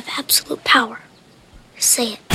have absolute power. Say it.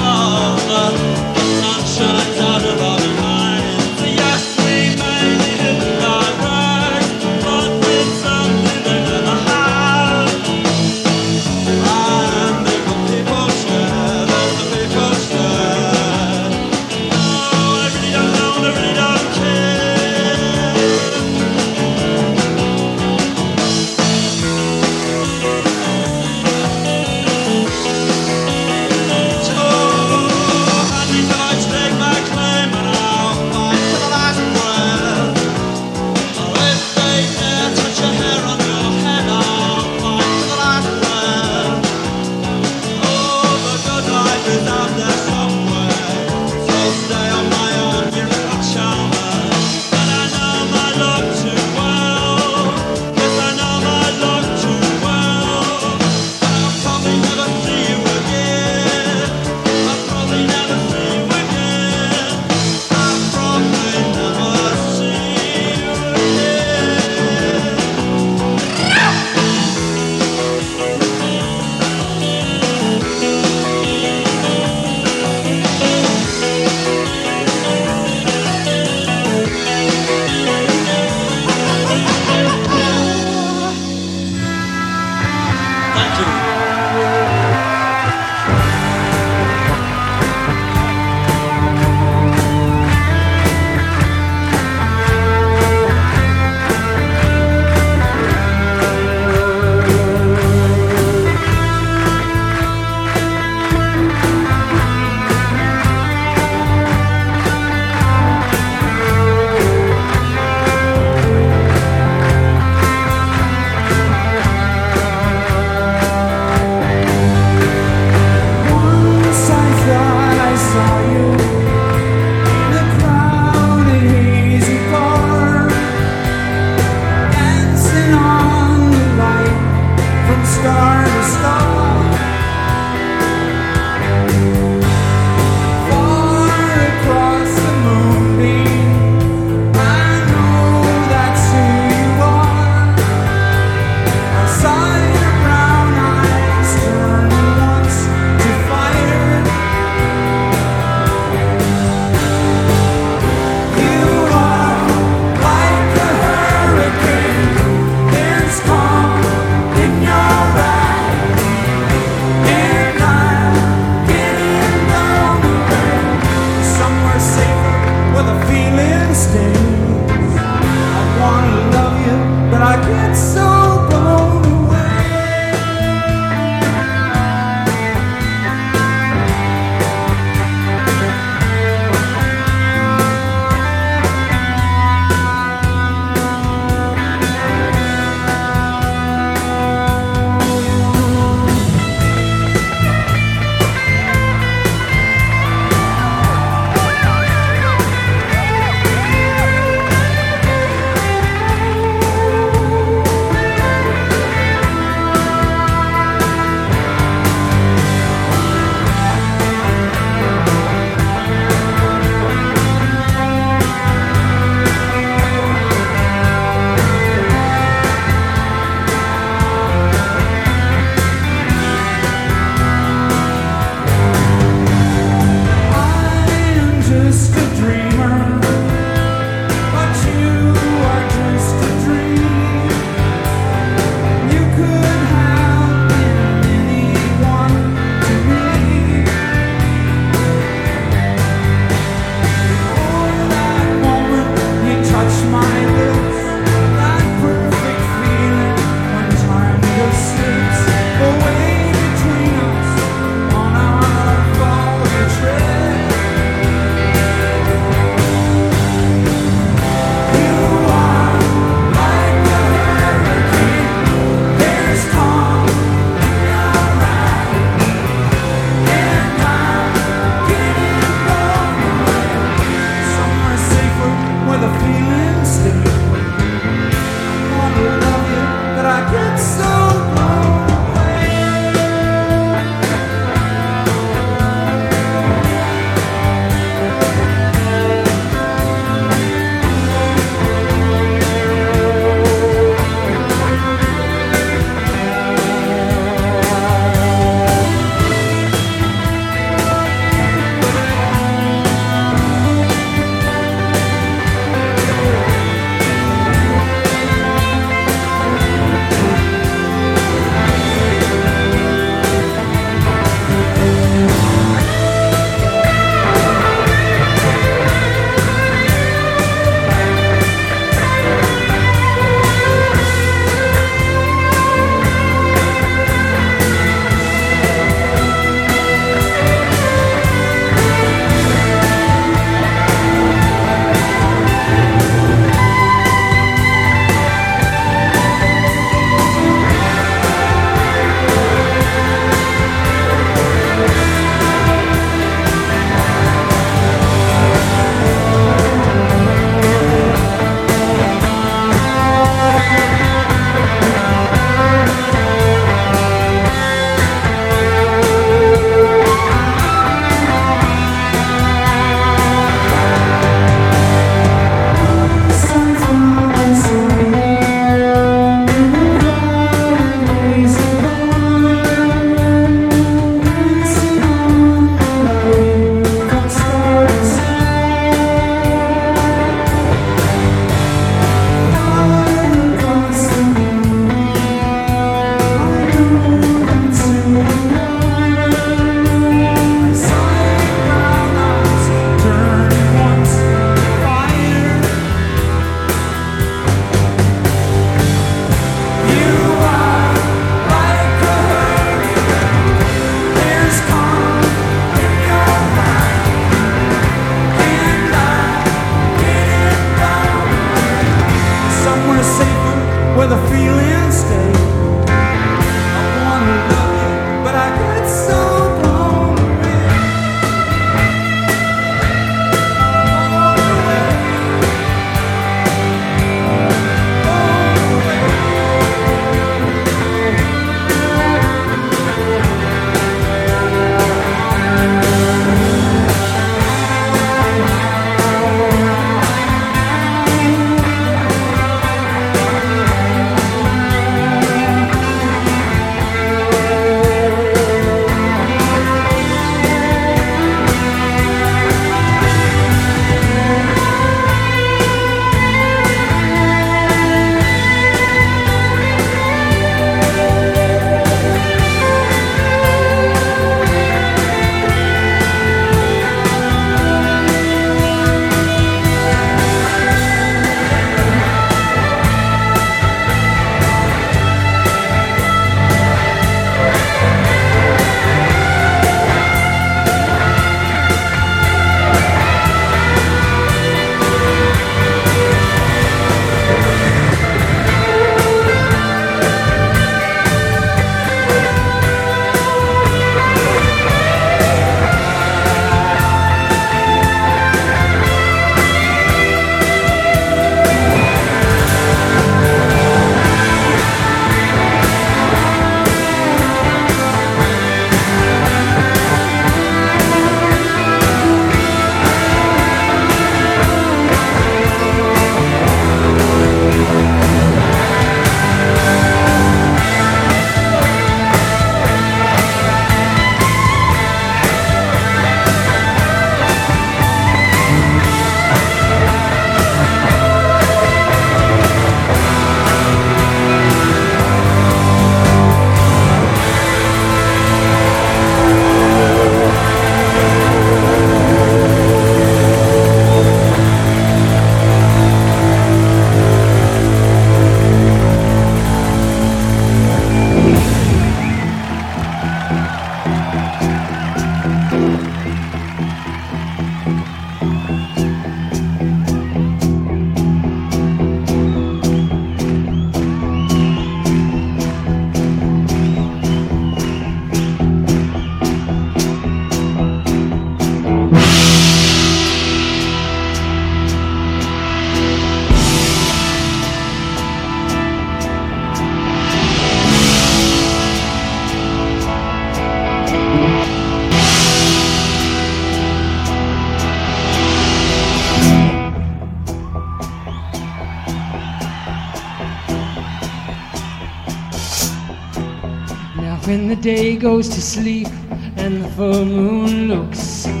when the day goes to sleep and the full moon looks. The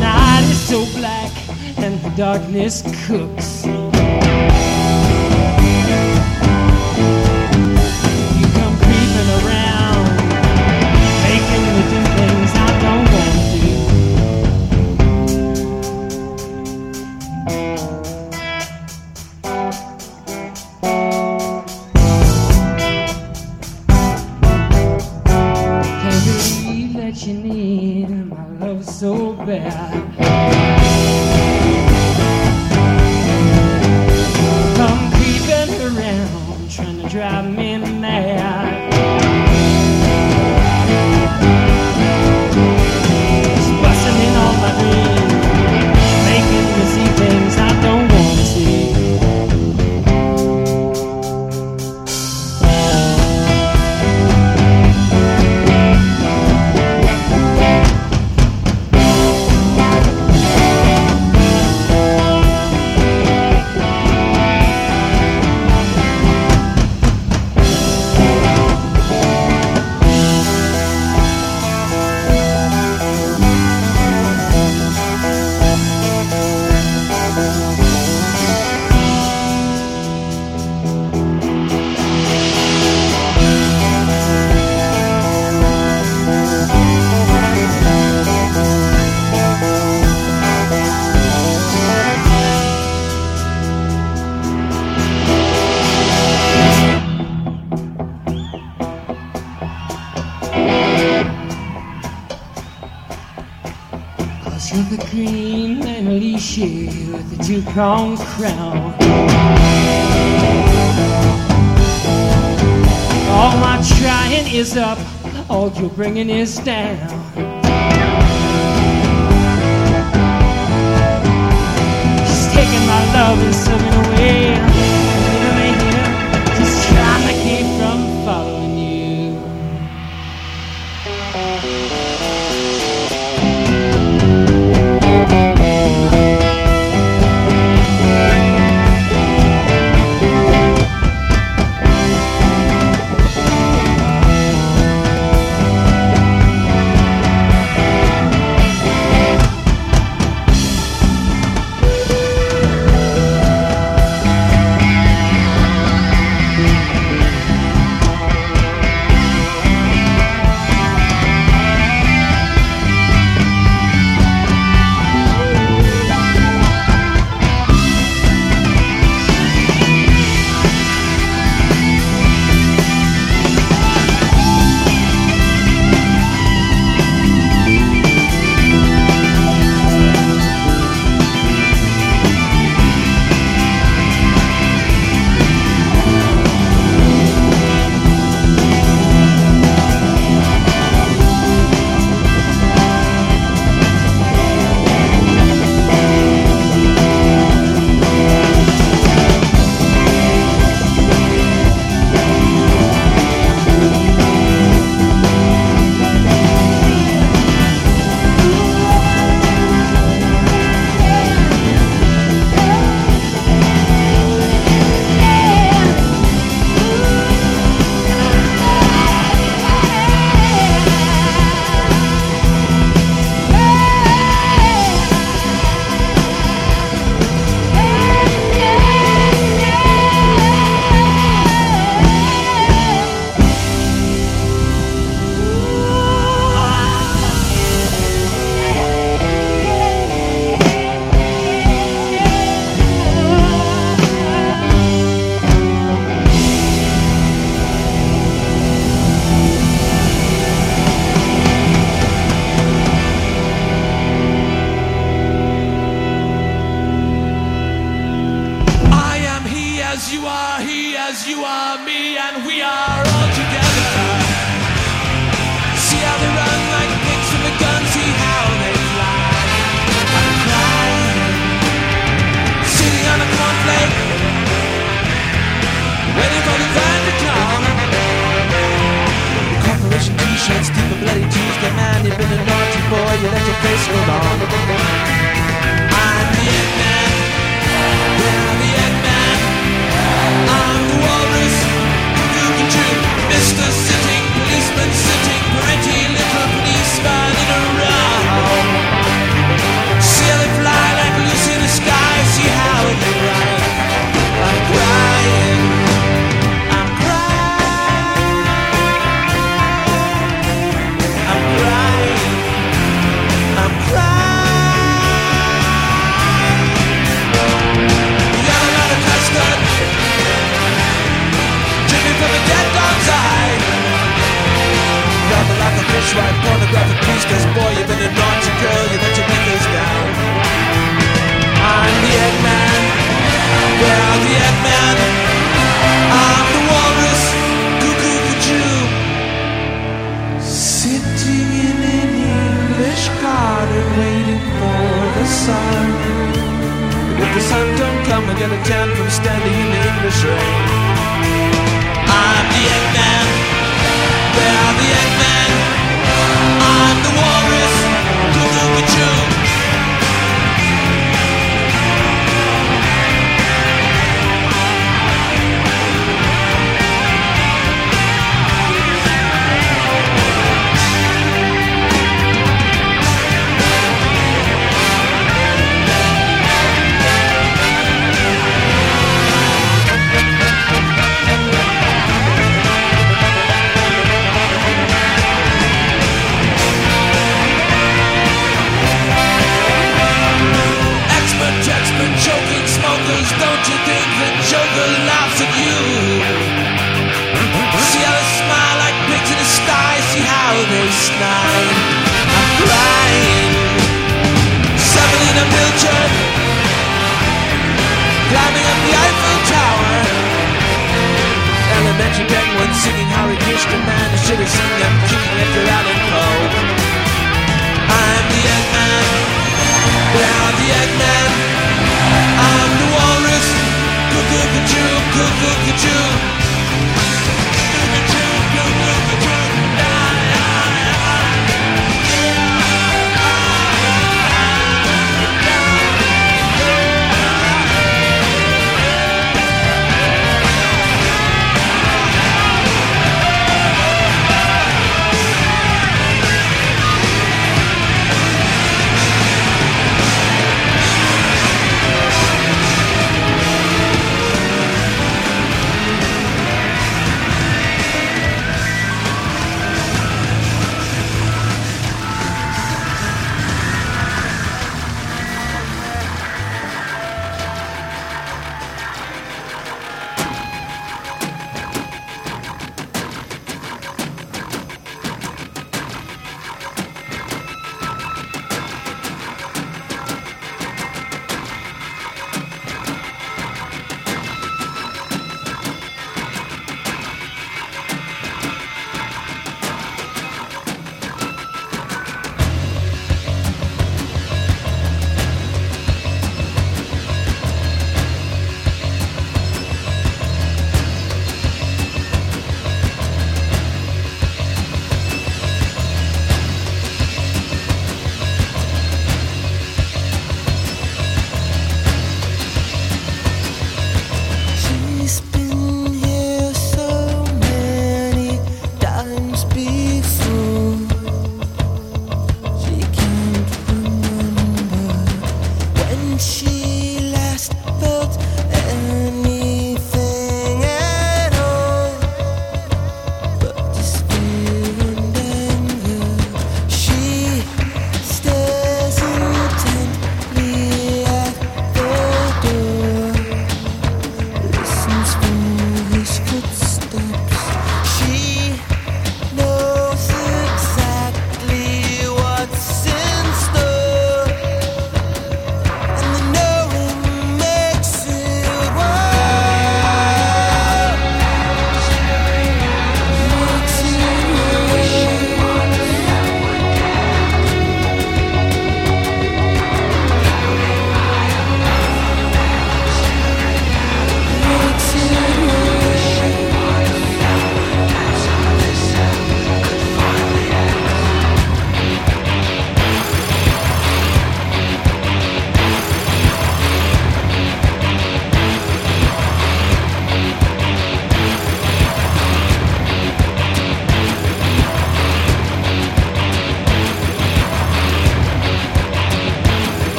night is so black and the darkness cooks. crown's crown. All my trying is up, all you're bringing is down. She's taking my love and swimming away.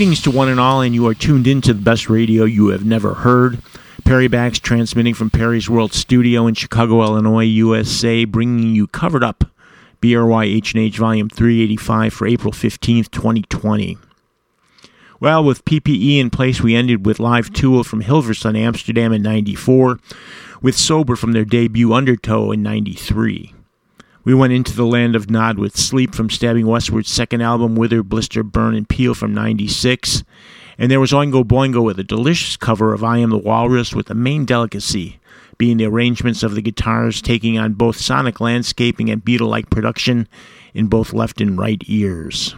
Greetings to one and all, and you are tuned into the best radio you have never heard. Perry Bax transmitting from Perry's World Studio in Chicago, Illinois, USA, bringing you Covered Up, BRY H&H Volume 385 for April 15th, 2020. Well, with PPE in place, we ended with Live Tool from Hilversum, Amsterdam in 94, with Sober from their debut Undertow in 93. We went into the land of Nod with Sleep from Stabbing Westward's second album, Wither, Blister, Burn, and Peel from 96. And there was Oingo Boingo with a delicious cover of I Am the Walrus, with the main delicacy being the arrangements of the guitars taking on both sonic landscaping and Beatle like production in both left and right ears.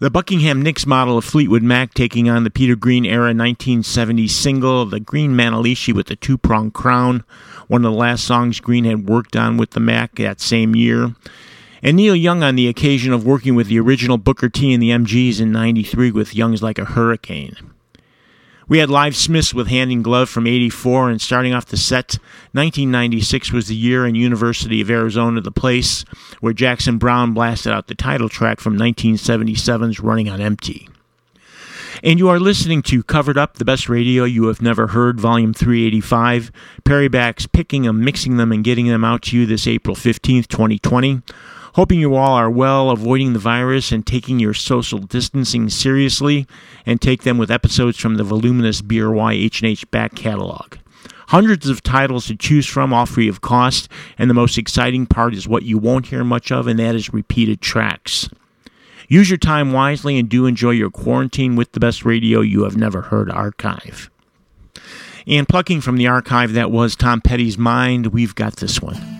The Buckingham Nicks model of Fleetwood Mac taking on the Peter Green era 1970s single, The Green Manalishi with the two pronged crown, one of the last songs Green had worked on with the Mac that same year. And Neil Young on the occasion of working with the original Booker T and the MGs in 93 with Young's Like a Hurricane. We had live Smiths with Hand in Glove from 84, and starting off the set, 1996 was the year in University of Arizona, the place where Jackson Browne blasted out the title track from 1977's Running on Empty. And you are listening to Covered Up, the best radio you have never heard, volume 385. Perry Bax picking them, mixing them, and getting them out to you this April 15th, 2020. Hoping you all are well, avoiding the virus, and taking your social distancing seriously, and take them with episodes from the voluminous BRY H&H back catalog. Hundreds of titles to choose from, all free of cost, and the most exciting part is what you won't hear much of, and that is repeated tracks. Use your time wisely and do enjoy your quarantine with the best radio you have never heard archive. And plucking from the archive that was Tom Petty's Mind, we've got this one.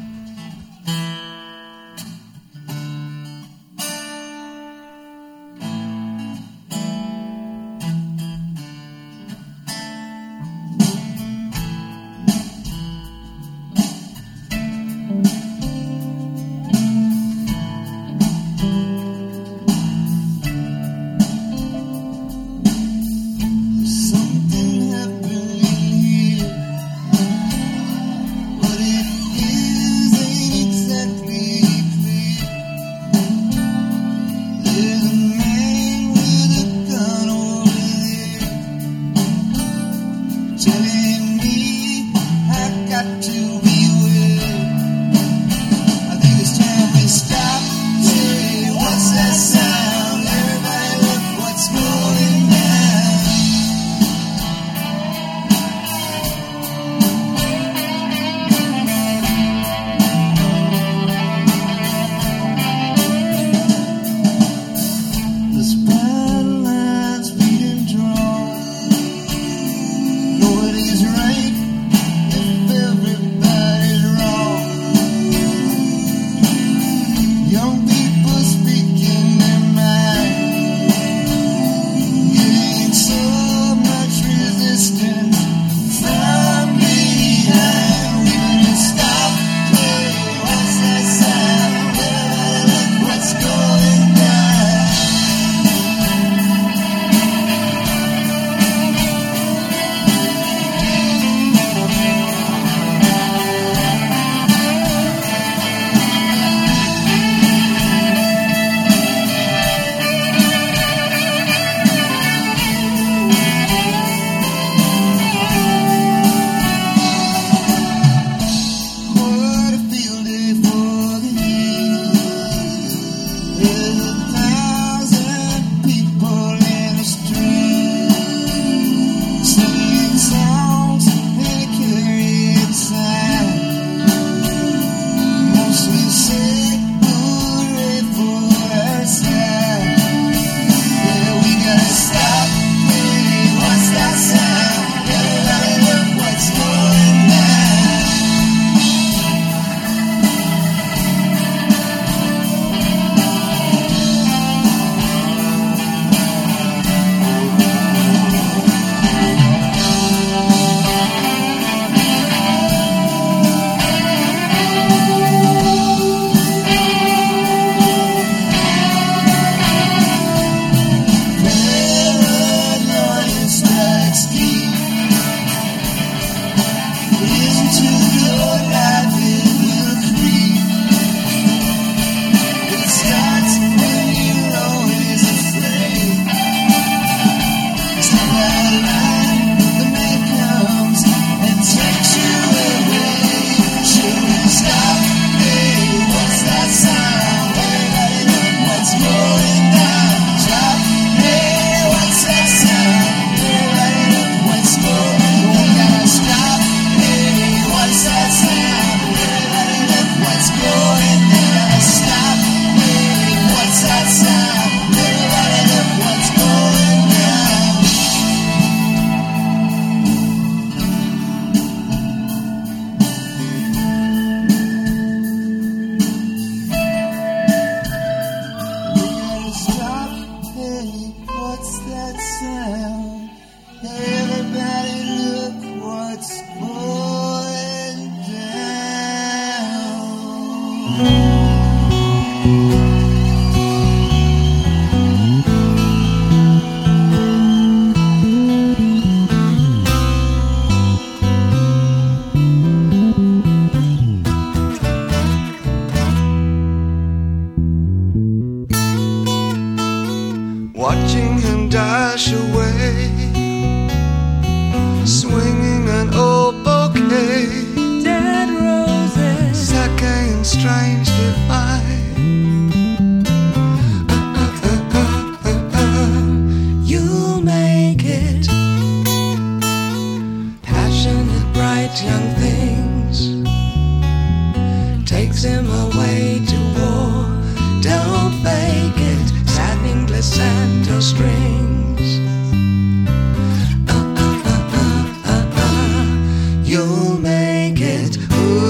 You'll make it. Ooh,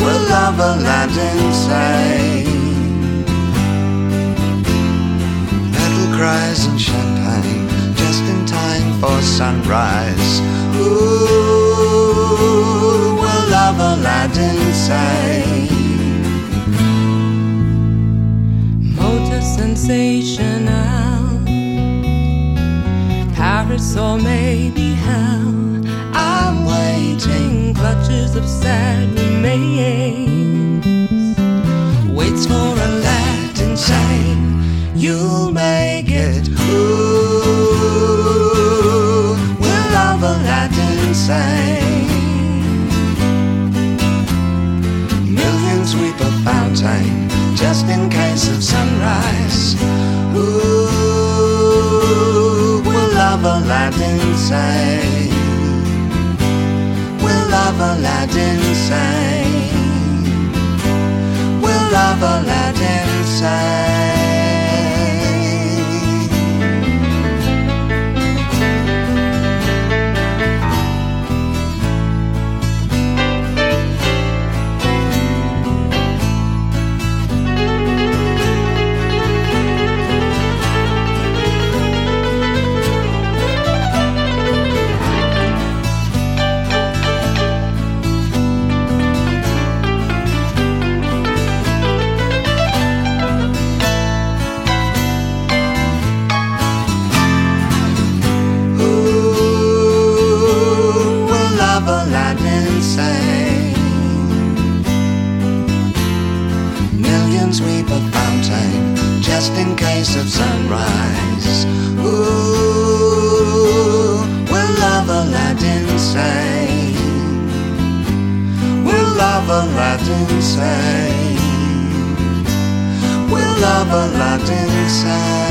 we'll love Aladdin Sane. Metal cries and champagne, just in time for sunrise. Ooh, we'll love Aladdin Sane. motor sensational. Or maybe hell. I'm waiting, clutches of sad remains. Waits for a lad insane. You'll make it. Ooh, we'll love a land insane. Millions sweep a fountain just in case of sunrise. Ooh, love Aladdin Sane. We'll love a land insane. We'll love a land insane. We'll love a land insane. I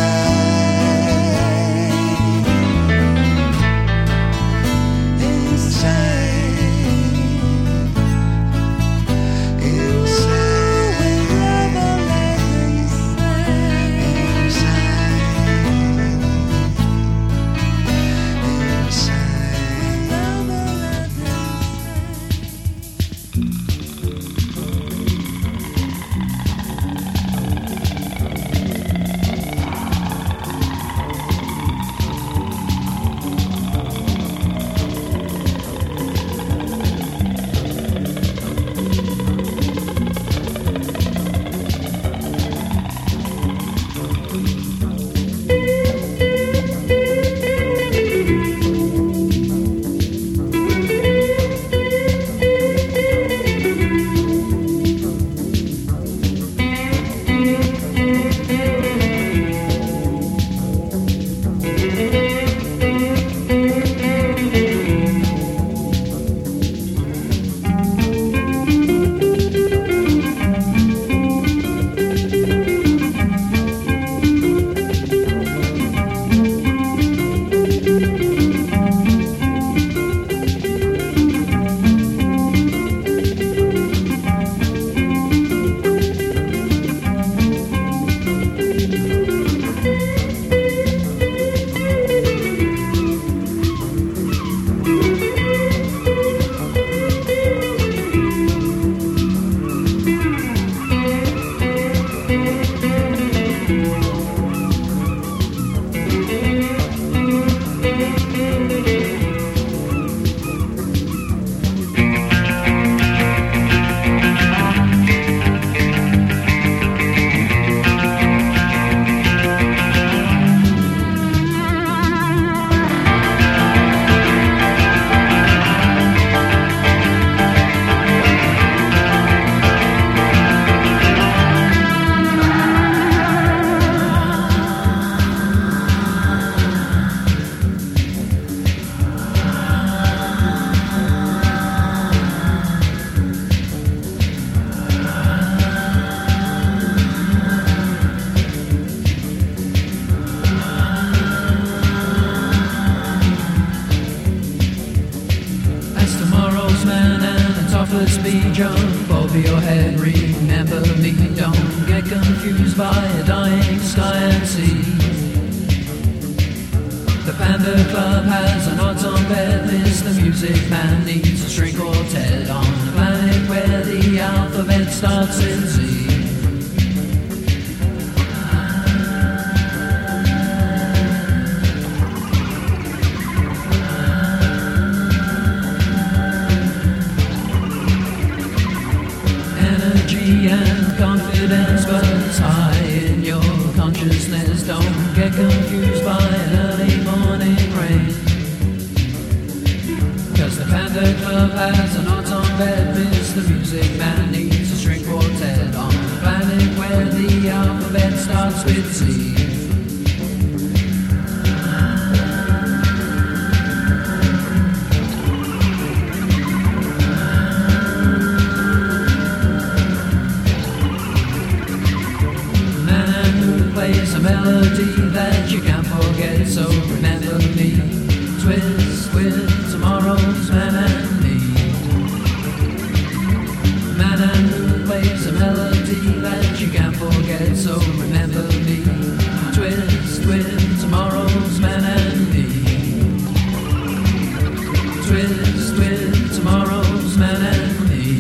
twist with tomorrow's man and me.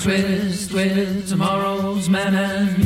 Twist with tomorrow's man and me.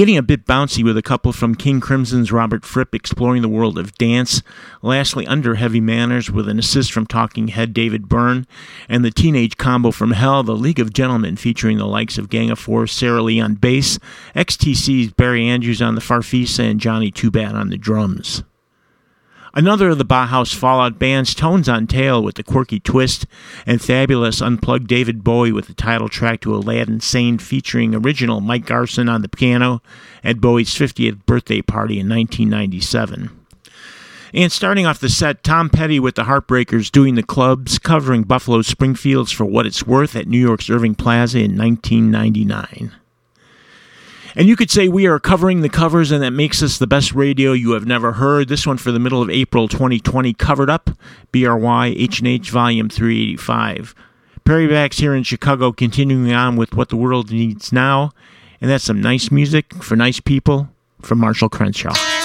Getting a bit bouncy with a couple from King Crimson's Robert Fripp exploring the world of dance. Lastly, Under Heavy Manners with an assist from Talking Head David Byrne. And the Teenage Combo from Hell, The League of Gentlemen, featuring the likes of Gang of Four, Sara Lee on bass, XTC's Barry Andrews on the farfisa, and Johnny Toobad on the drums. Another of the Bauhaus Fallout bands, Tones on Tail with the quirky twist, and Fabulous unplugged David Bowie with the title track to Aladdin Sane featuring original Mike Garson on the piano at Bowie's 50th birthday party in 1997. And starting off the set, Tom Petty with the Heartbreakers doing the clubs, covering Buffalo Springfields for what it's worth at New York's Irving Plaza in 1999. And you could say we are covering the covers, and that makes us the best radio you have never heard. This one for the middle of April 2020, Covered Up, BRY H&H Volume 385. Perry Bax here in Chicago, continuing on with what the world needs now, and that's some nice music for nice people from Marshall Crenshaw.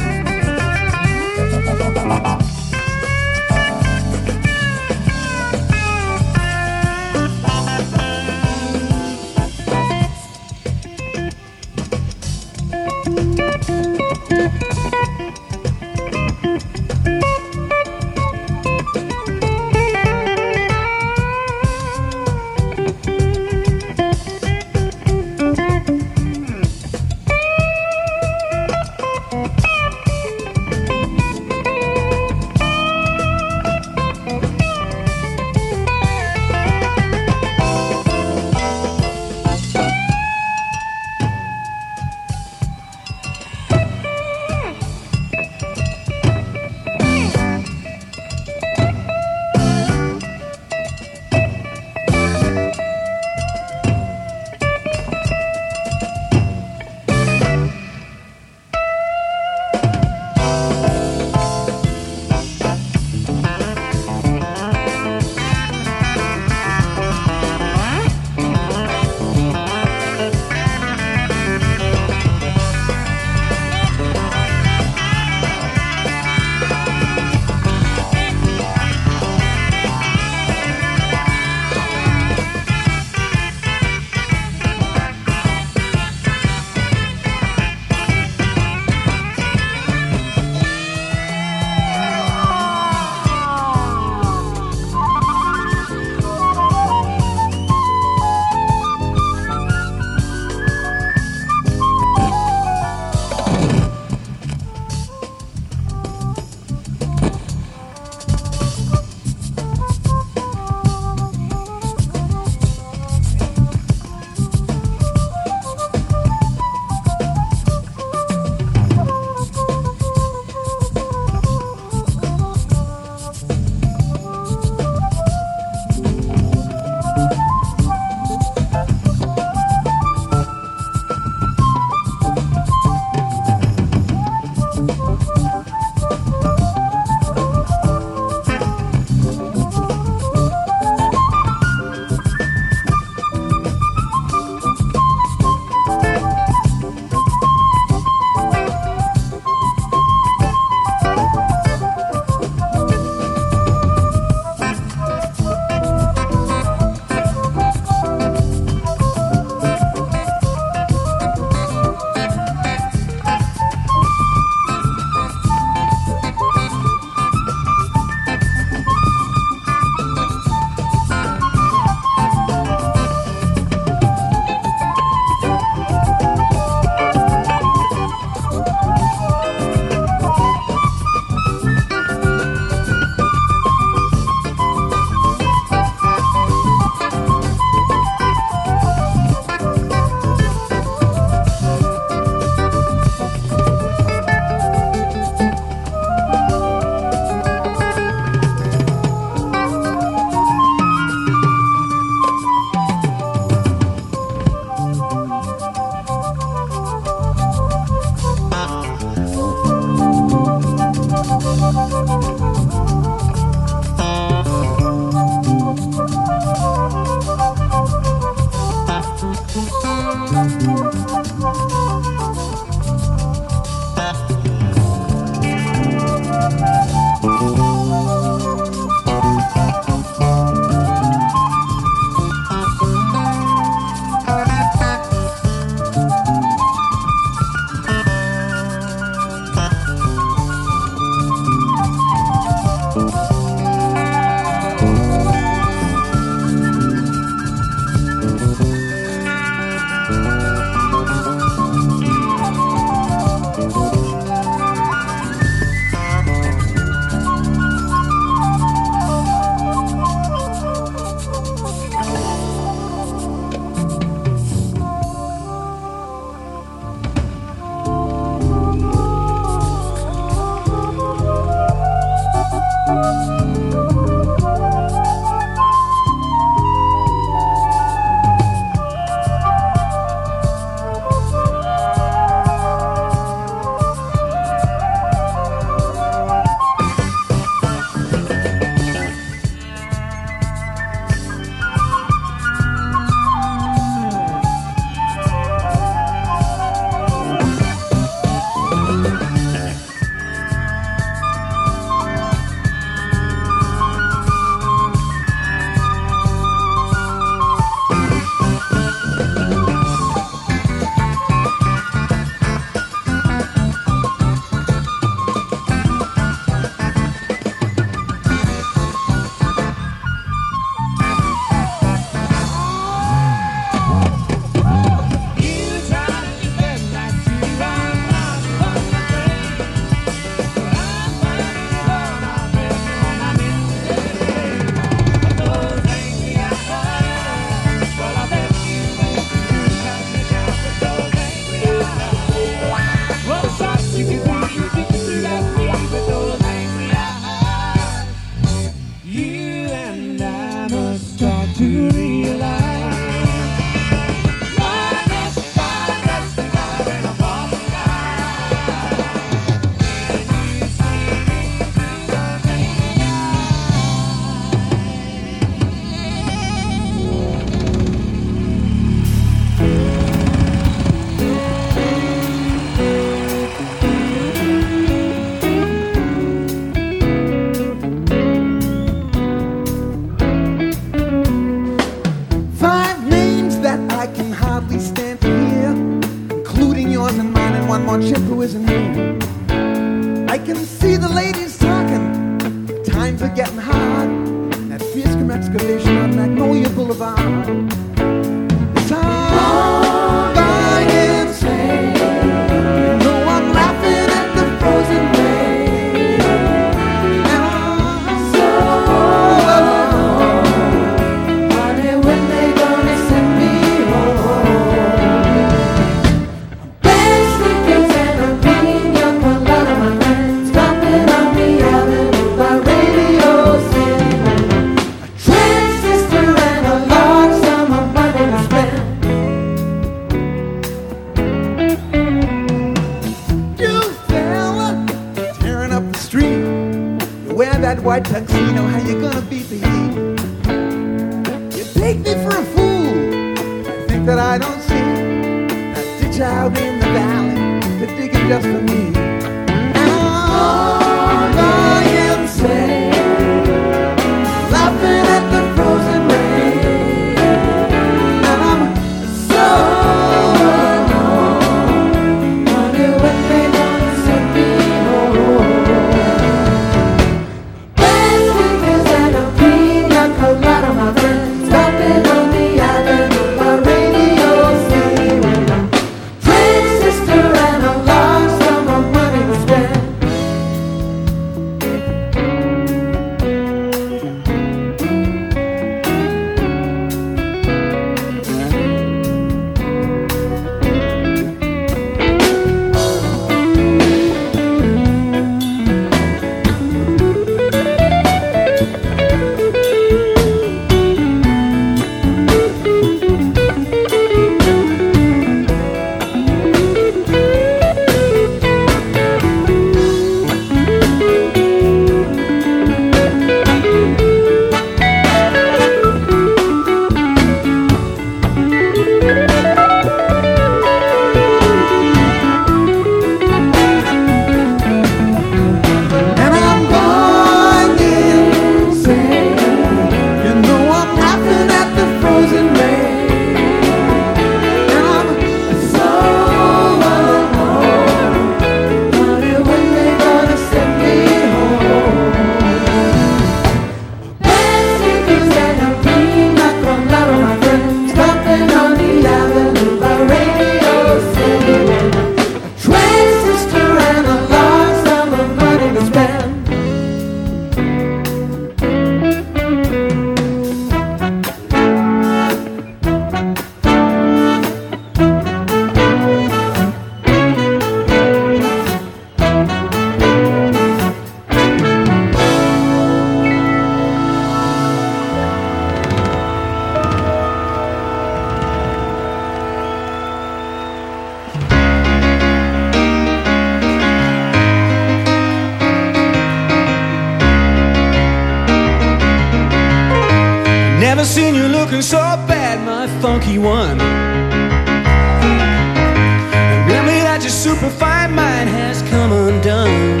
refined mind has come undone.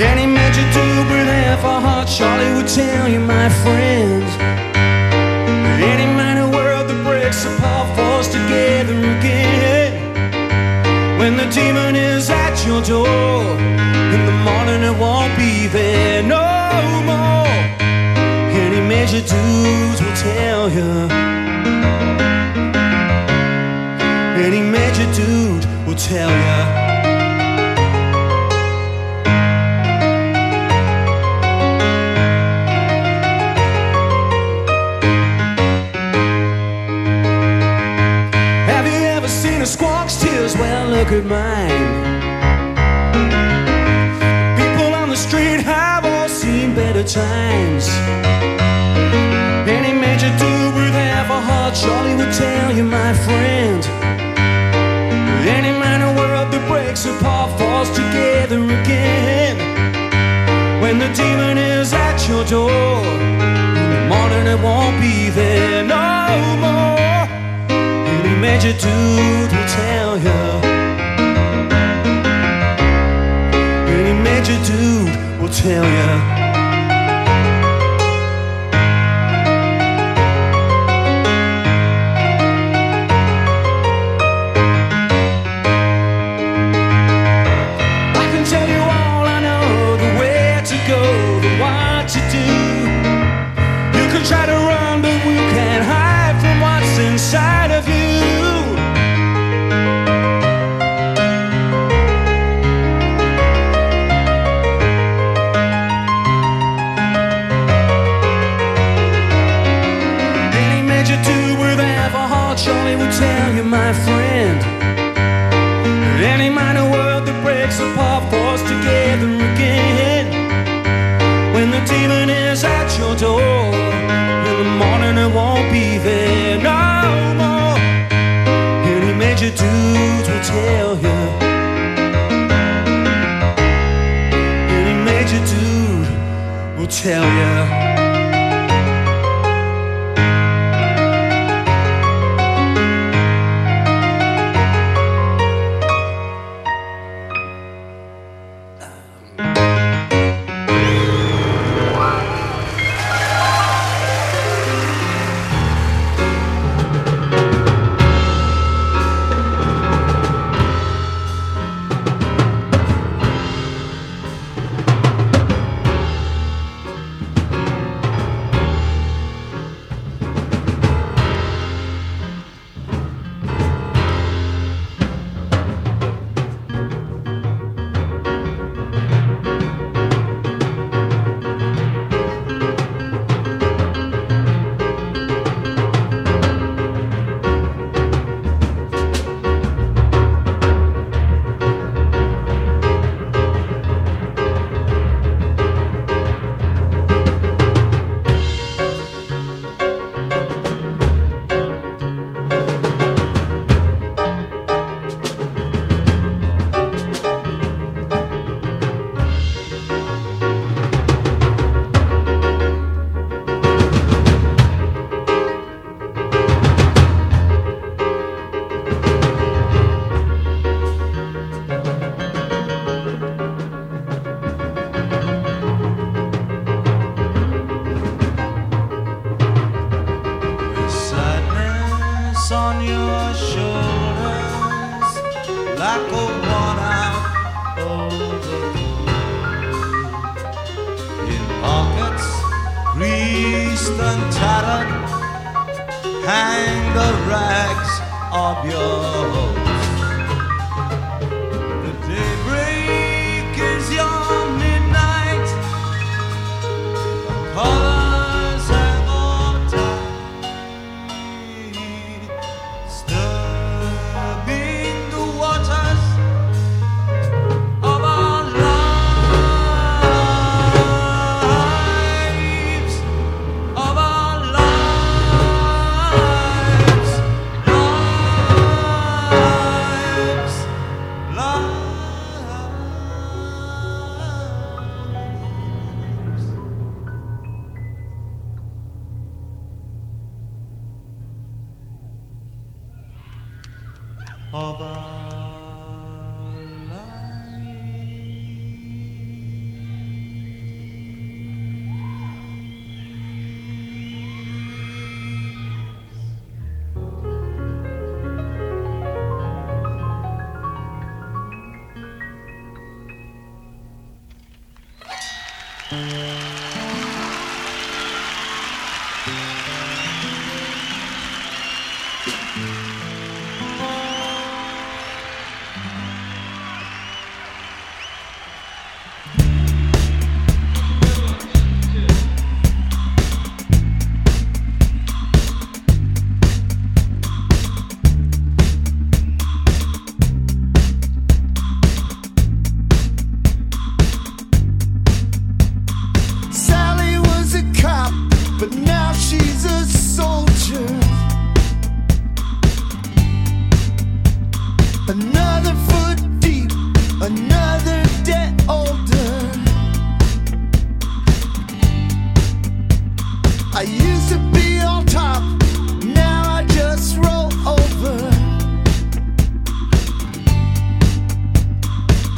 Any measure to breathe half a heart, Charlie would tell you, my friends. Any minor world that breaks apart falls together again. When the demon is at your door, in the morning it won't be there no more. Any measure dudes will tell you. tell ya. Have you ever seen a squawk's tears? Well, look at mine. People on the street have all seen better times. your door. In the morning it won't be there no more. Any major dude will tell you. Any major dude will tell you.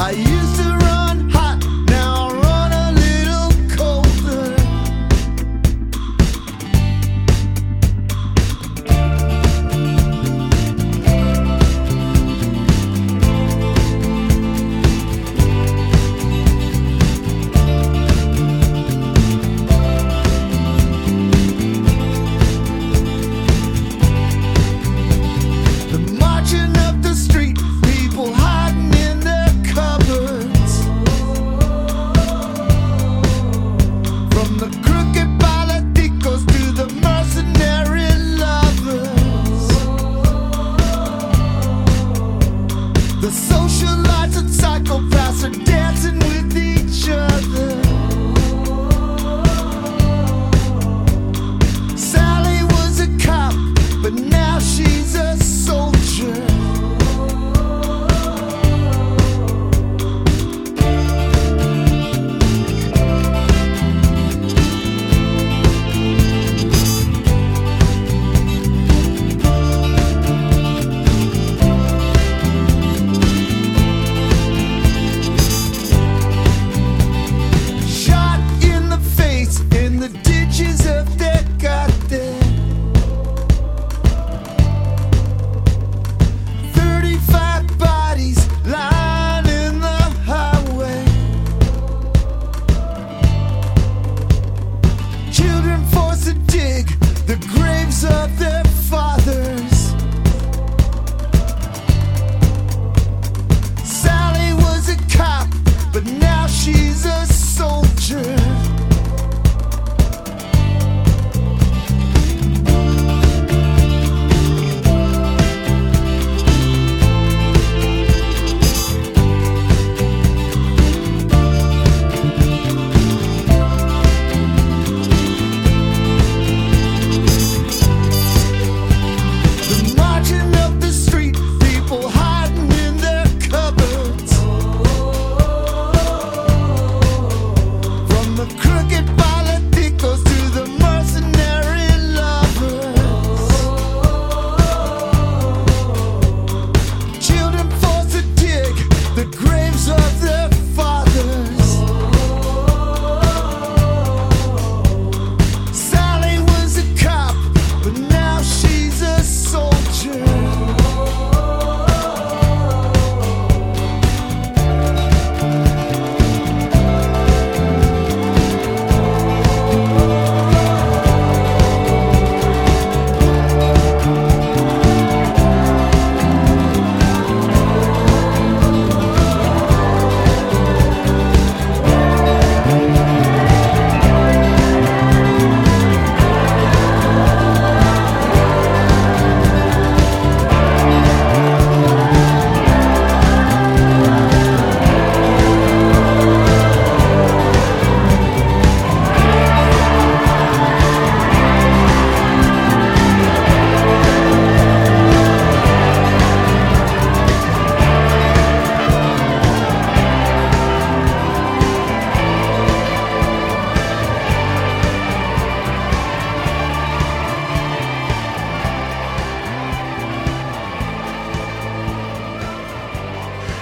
I used to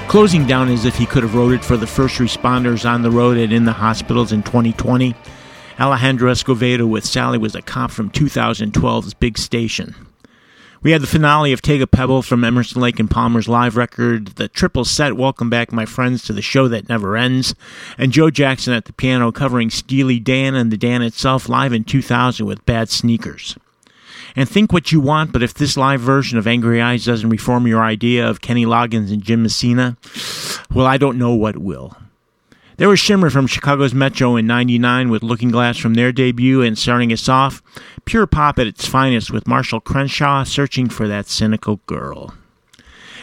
closing down as if he could have wrote it for the first responders on the road and in the hospitals in 2020. Alejandro Escovedo with Sally was a cop from 2012's Big Station. We had the finale of Take a Pebble from Emerson Lake and Palmer's live record, the triple set Welcome Back My Friends to the Show That Never Ends, and Joe Jackson at the piano covering Steely Dan and the Dan itself live in 2000 with Bad Sneakers. And think what you want, but if this live version of Angry Eyes doesn't reform your idea of Kenny Loggins and Jim Messina, well, I don't know what will. There was Shimmer from Chicago's Metro in 99 with Looking Glass from their debut, and starting us off, pure pop at its finest with Marshall Crenshaw searching for that cynical girl.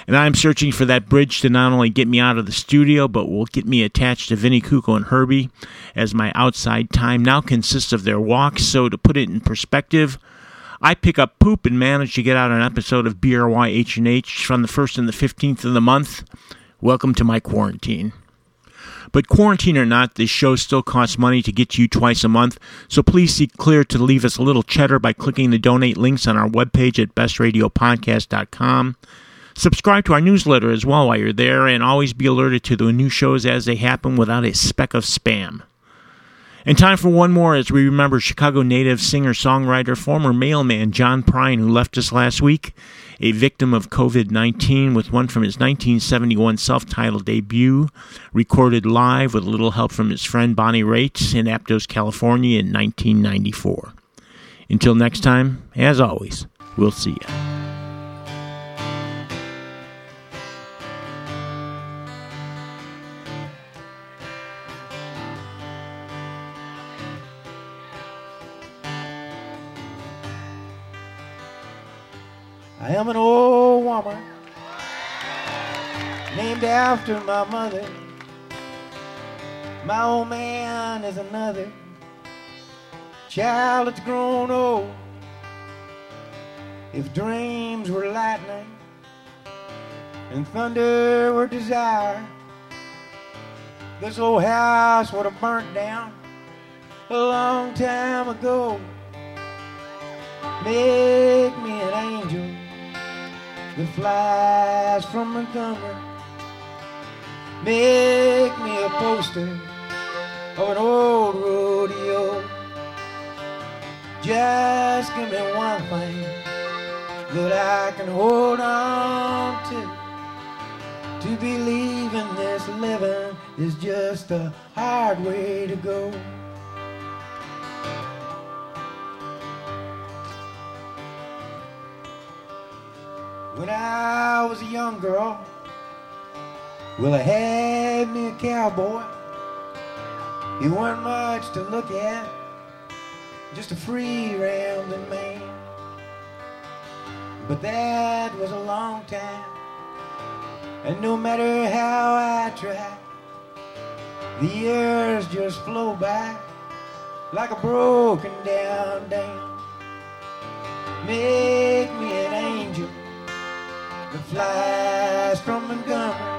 And I'm searching for that bridge to not only get me out of the studio, but will get me attached to Vinnie Kuko and Herbie, as my outside time now consists of their walks. So, to put it in perspective, I pick up poop and manage to get out an episode of BRY H&H from the 1st and the 15th of the month. Welcome to my quarantine. But quarantine or not, this show still costs money to get to you twice a month, so please see clear to leave us a little cheddar by clicking the donate links on our webpage at bestradiopodcast.com. Subscribe to our newsletter as well while you're there, and always be alerted to the new shows as they happen without a speck of spam. And time for one more as we remember Chicago native singer songwriter, former mailman John Prine, who left us last week, a victim of COVID 19, with one from his 1971 self titled debut, recorded live with a little help from his friend Bonnie Raitt in Aptos, California in 1994. Until next time, as always, we'll see you. I am an old woman named after my mother. My old man is another child that's grown old. If dreams were lightning and thunder were desire, this old house would have burnt down a long time ago. Make me an angel that flies from Montgomery. Make me a poster of an old rodeo. Just give me one thing that I can hold on to. To believe in this living is just a hard way to go. When I was a young girl, well, I had me a cowboy. He wasn't much to look at, just a free rounding man. But that was a long time, and no matter how I try, the years just flow by like a broken down dam. Make me that flies from Montgomery.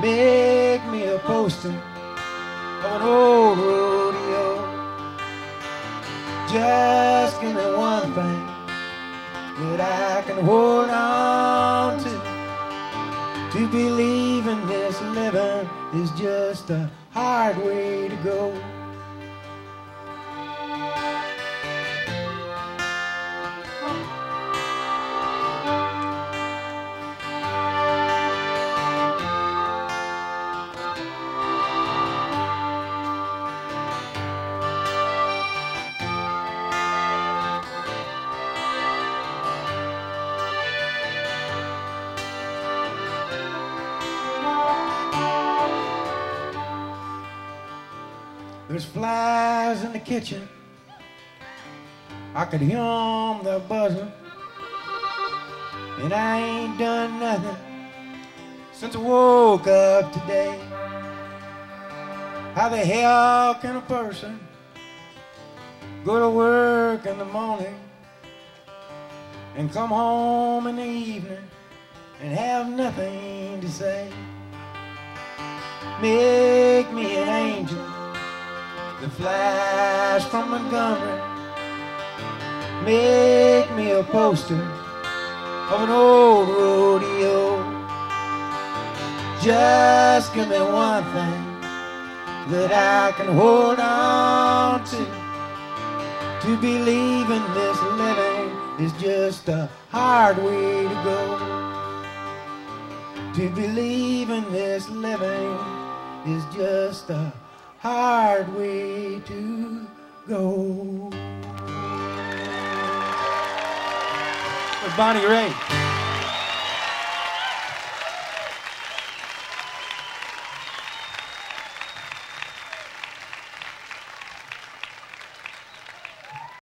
Make me a poster of an old rodeo. Just give me one thing that I can hold on to. To believe in this living is just a hard way to go. There's flies in the kitchen. I could hear 'em, they're buzzing. And I ain't done nothing since I woke up today. How the hell can a person go to work in the morning and come home in the evening and have nothing to say? Make me an angel that flash from Montgomery. Make me a poster of an old rodeo. just give me one thing that I can hold on to. To believe in this living is just a hard way to go. To believe in this living is just a hard way to go. For Bonnie Raitt.